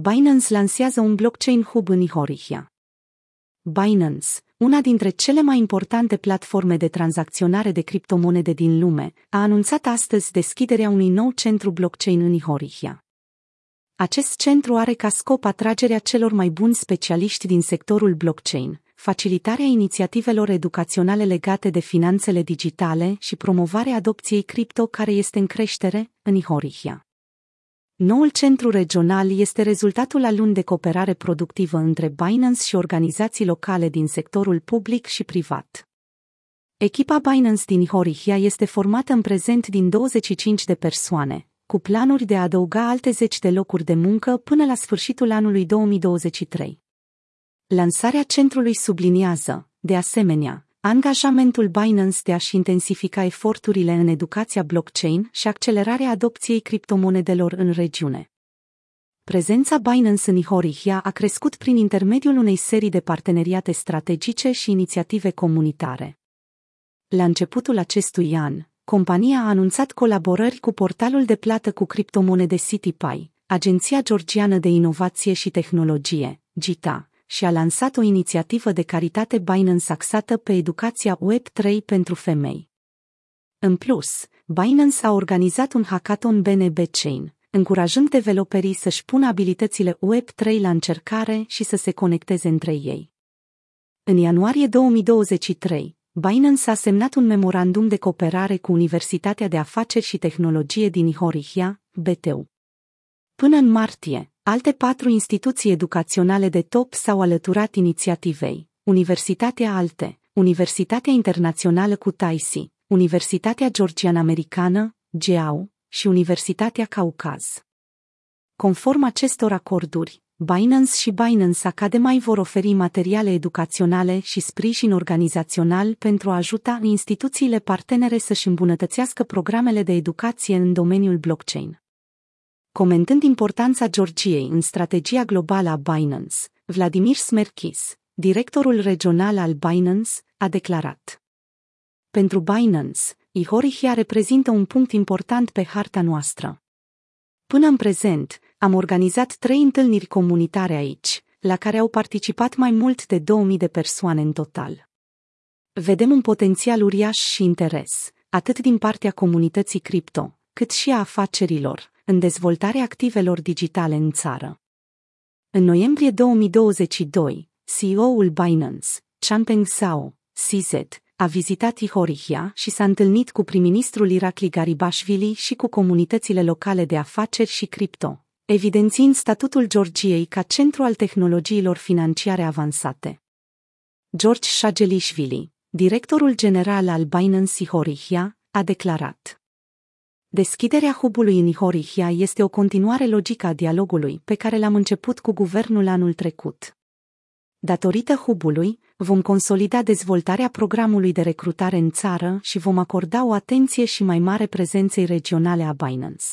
Binance lansează un blockchain hub în Ihorihia. Binance, una dintre cele mai importante platforme de tranzacționare de criptomonede din lume, a anunțat astăzi deschiderea unui nou centru blockchain în Ihorihia. Acest centru are ca scop atragerea celor mai buni specialiști din sectorul blockchain, facilitarea inițiativelor educaționale legate de finanțele digitale și promovarea adopției cripto care este în creștere în Ihorihia. Noul centru regional este rezultatul al luni de cooperare productivă între Binance și organizații locale din sectorul public și privat. Echipa Binance din Ihorihia este formată în prezent din 25 de persoane, cu planuri de a adăuga alte 10 de locuri de muncă până la sfârșitul anului 2023. Lansarea centrului subliniază, de asemenea, angajamentul Binance de a-și intensifica eforturile în educația blockchain și accelerarea adopției criptomonedelor în regiune. Prezența Binance în Ihorihia a crescut prin intermediul unei serii de parteneriate strategice și inițiative comunitare. La începutul acestui an, compania a anunțat colaborări cu portalul de plată cu criptomonede CityPy, Agenția Georgiană de Inovație și Tehnologie, GITA, și a lansat o inițiativă de caritate Binance axată pe educația Web3 pentru femei. În plus, Binance a organizat un hackathon BNB Chain, încurajând developerii să-și pună abilitățile Web3 la încercare și să se conecteze între ei. În ianuarie 2023, Binance a semnat un memorandum de cooperare cu Universitatea de Afaceri și Tehnologie din Ihorihia, BTU. Până în martie, alte patru instituții educaționale de top s-au alăturat inițiativei, Universitatea Alte, Universitatea Internațională Kutaisi, Universitatea Georgian-Americană, GEAU, și Universitatea Caucaz. Conform acestor acorduri, Binance și Binance Academy vor oferi materiale educaționale și sprijin organizațional pentru a ajuta instituțiile partenere să-și îmbunătățească programele de educație în domeniul blockchain. Comentând importanța Georgiei în strategia globală a Binance, Vladimir Smerkis, directorul regional al Binance, a declarat Pentru Binance, Ihorihia reprezintă un punct important pe harta noastră. Până în prezent, am organizat trei întâlniri comunitare aici, la care au participat mai mult de 2000 de persoane în total. Vedem un potențial uriaș și interes, atât din partea comunității cripto, cât și a afacerilor, în dezvoltarea activelor digitale în țară. În noiembrie 2022, CEO-ul Binance, Changpeng Zhao, CZ, a vizitat Ihorihia și s-a întâlnit cu prim-ministrul Irakli Garibashvili și cu comunitățile locale de afaceri și cripto, evidențiind statutul Georgiei ca centru al tehnologiilor financiare avansate. George Shagelishvili, directorul general al Binance Ihorihia, a declarat Deschiderea hubului în Ihorihia este o continuare logică a dialogului pe care l-am început cu guvernul anul trecut. Datorită hubului, vom consolida dezvoltarea programului de recrutare în țară și vom acorda o atenție și mai mare prezenței regionale a Binance.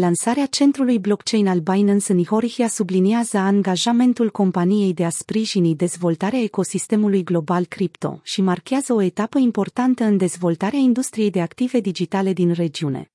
Lansarea centrului blockchain al Binance în Ihorihia subliniază angajamentul companiei de a sprijini dezvoltarea ecosistemului global cripto și marchează o etapă importantă în dezvoltarea industriei de active digitale din regiune.